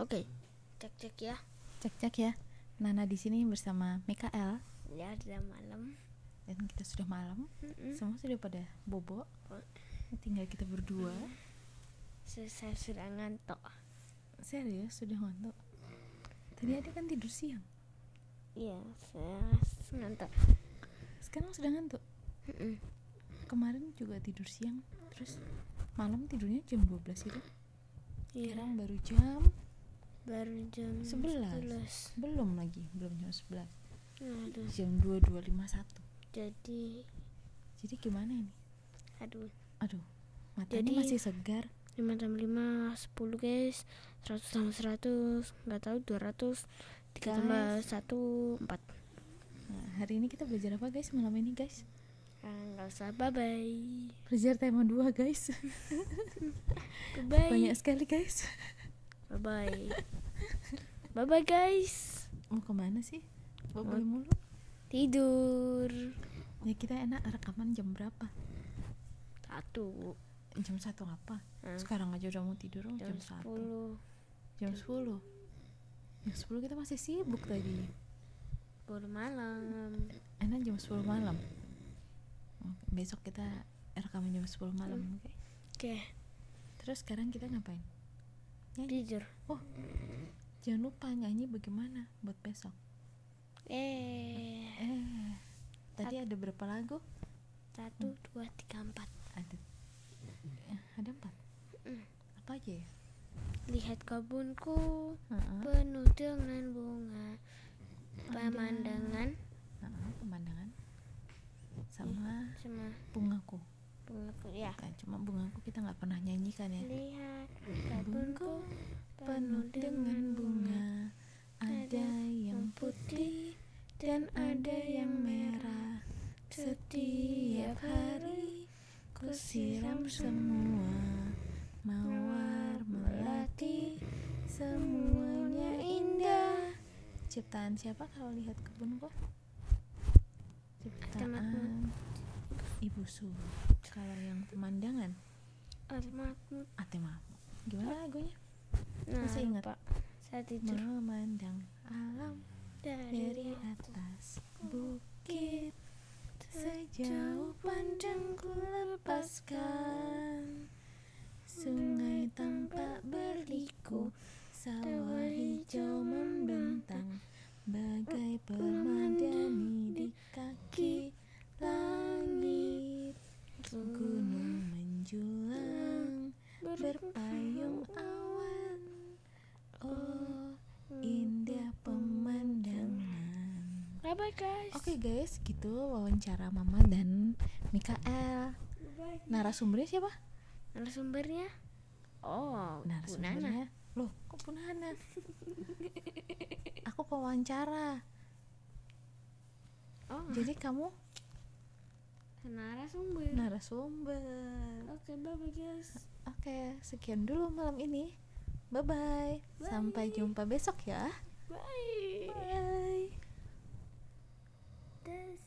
Oke. Cek cek ya. Cek cek ya. Nana di sini bersama Mikael Ya sudah malam. dan kita sudah malam. Mm-mm. Semua sudah pada bobo. Oh. Tinggal kita berdua. Saya sudah ngantuk. Serius sudah ngantuk. Tadi ada kan tidur siang. Iya, saya ngantuk. Sekarang sudah ngantuk. Mm-mm. Kemarin juga tidur siang. Terus malam tidurnya jam 12 itu. Iya. Sekarang baru jam Baru jam 11. 11. belum lagi, belum jam 11. Aduh. Jam 22.51. Jadi Jadi gimana ini? aduh. Aduh, matanya Jadi- masih segar. 5 tambah 5 10 guys 100 tambah 100 nggak tahu 200 3 tambah 1 4 Nah, hari ini kita belajar apa guys malam ini guys? Ah, nggak usah bye bye Belajar tema 2 guys. bye Banyak sekali guys. Bye bye bye bye guys Mau ke mana sih? Bawa Mau- mulu. tidur Ya kita enak rekaman jam berapa? satu Jam satu apa? Hah? Sekarang aja udah mau tidur oh, jam jam, satu. 10 Jam 10 Jam 10 kita masih sibuk tadi. 10 malam Enak jam 10 malam. Oke, besok kita rekaman jam 10 malam, oke? oke Terus sekarang kita ngapain? Nyanyi. tidur Oh, jangan lupa nyanyi bagaimana buat besok. eh Eh, tadi ada berapa lagu? satu dua tiga empat Ada, eh, ada empat. Mm. Apa aja ya? lihat kebunku Heeh. penuh dengan bunga pemandangan Heeh, pemandangan sama sama bungaku. Bungaku ya Kan cuma bungaku kita nggak pernah nyanyikan ya. lihat Kebunku penuh dengan bunga, ada yang putih dan ada yang merah. Setiap hari ku siram semua mawar melati semuanya indah. Ciptaan siapa kalau lihat kebunku? Ciptaan Ibu Su. Kalau yang pemandangan, Almatmu Atema. Gimana lagunya? nah Masih ingat? lupa. saya tidur Memandang alam dari dari atas bukit Sejauh pandangku lepaskan Sungai tampak berliku Sawah hijau membentang Bagai permadani berpayung awan Oh indah pemandangan bye bye guys Oke guys, gitu wawancara Mama dan Mikael. Narasumbernya siapa? narasumbernya oh Narasumbernya. Loh, kok Punana? Aku pewawancara. oh Jadi kamu narasumber narasumber. oke bye bye guys Oke, sekian dulu malam ini. Bye bye. Sampai jumpa besok ya. bye Bye.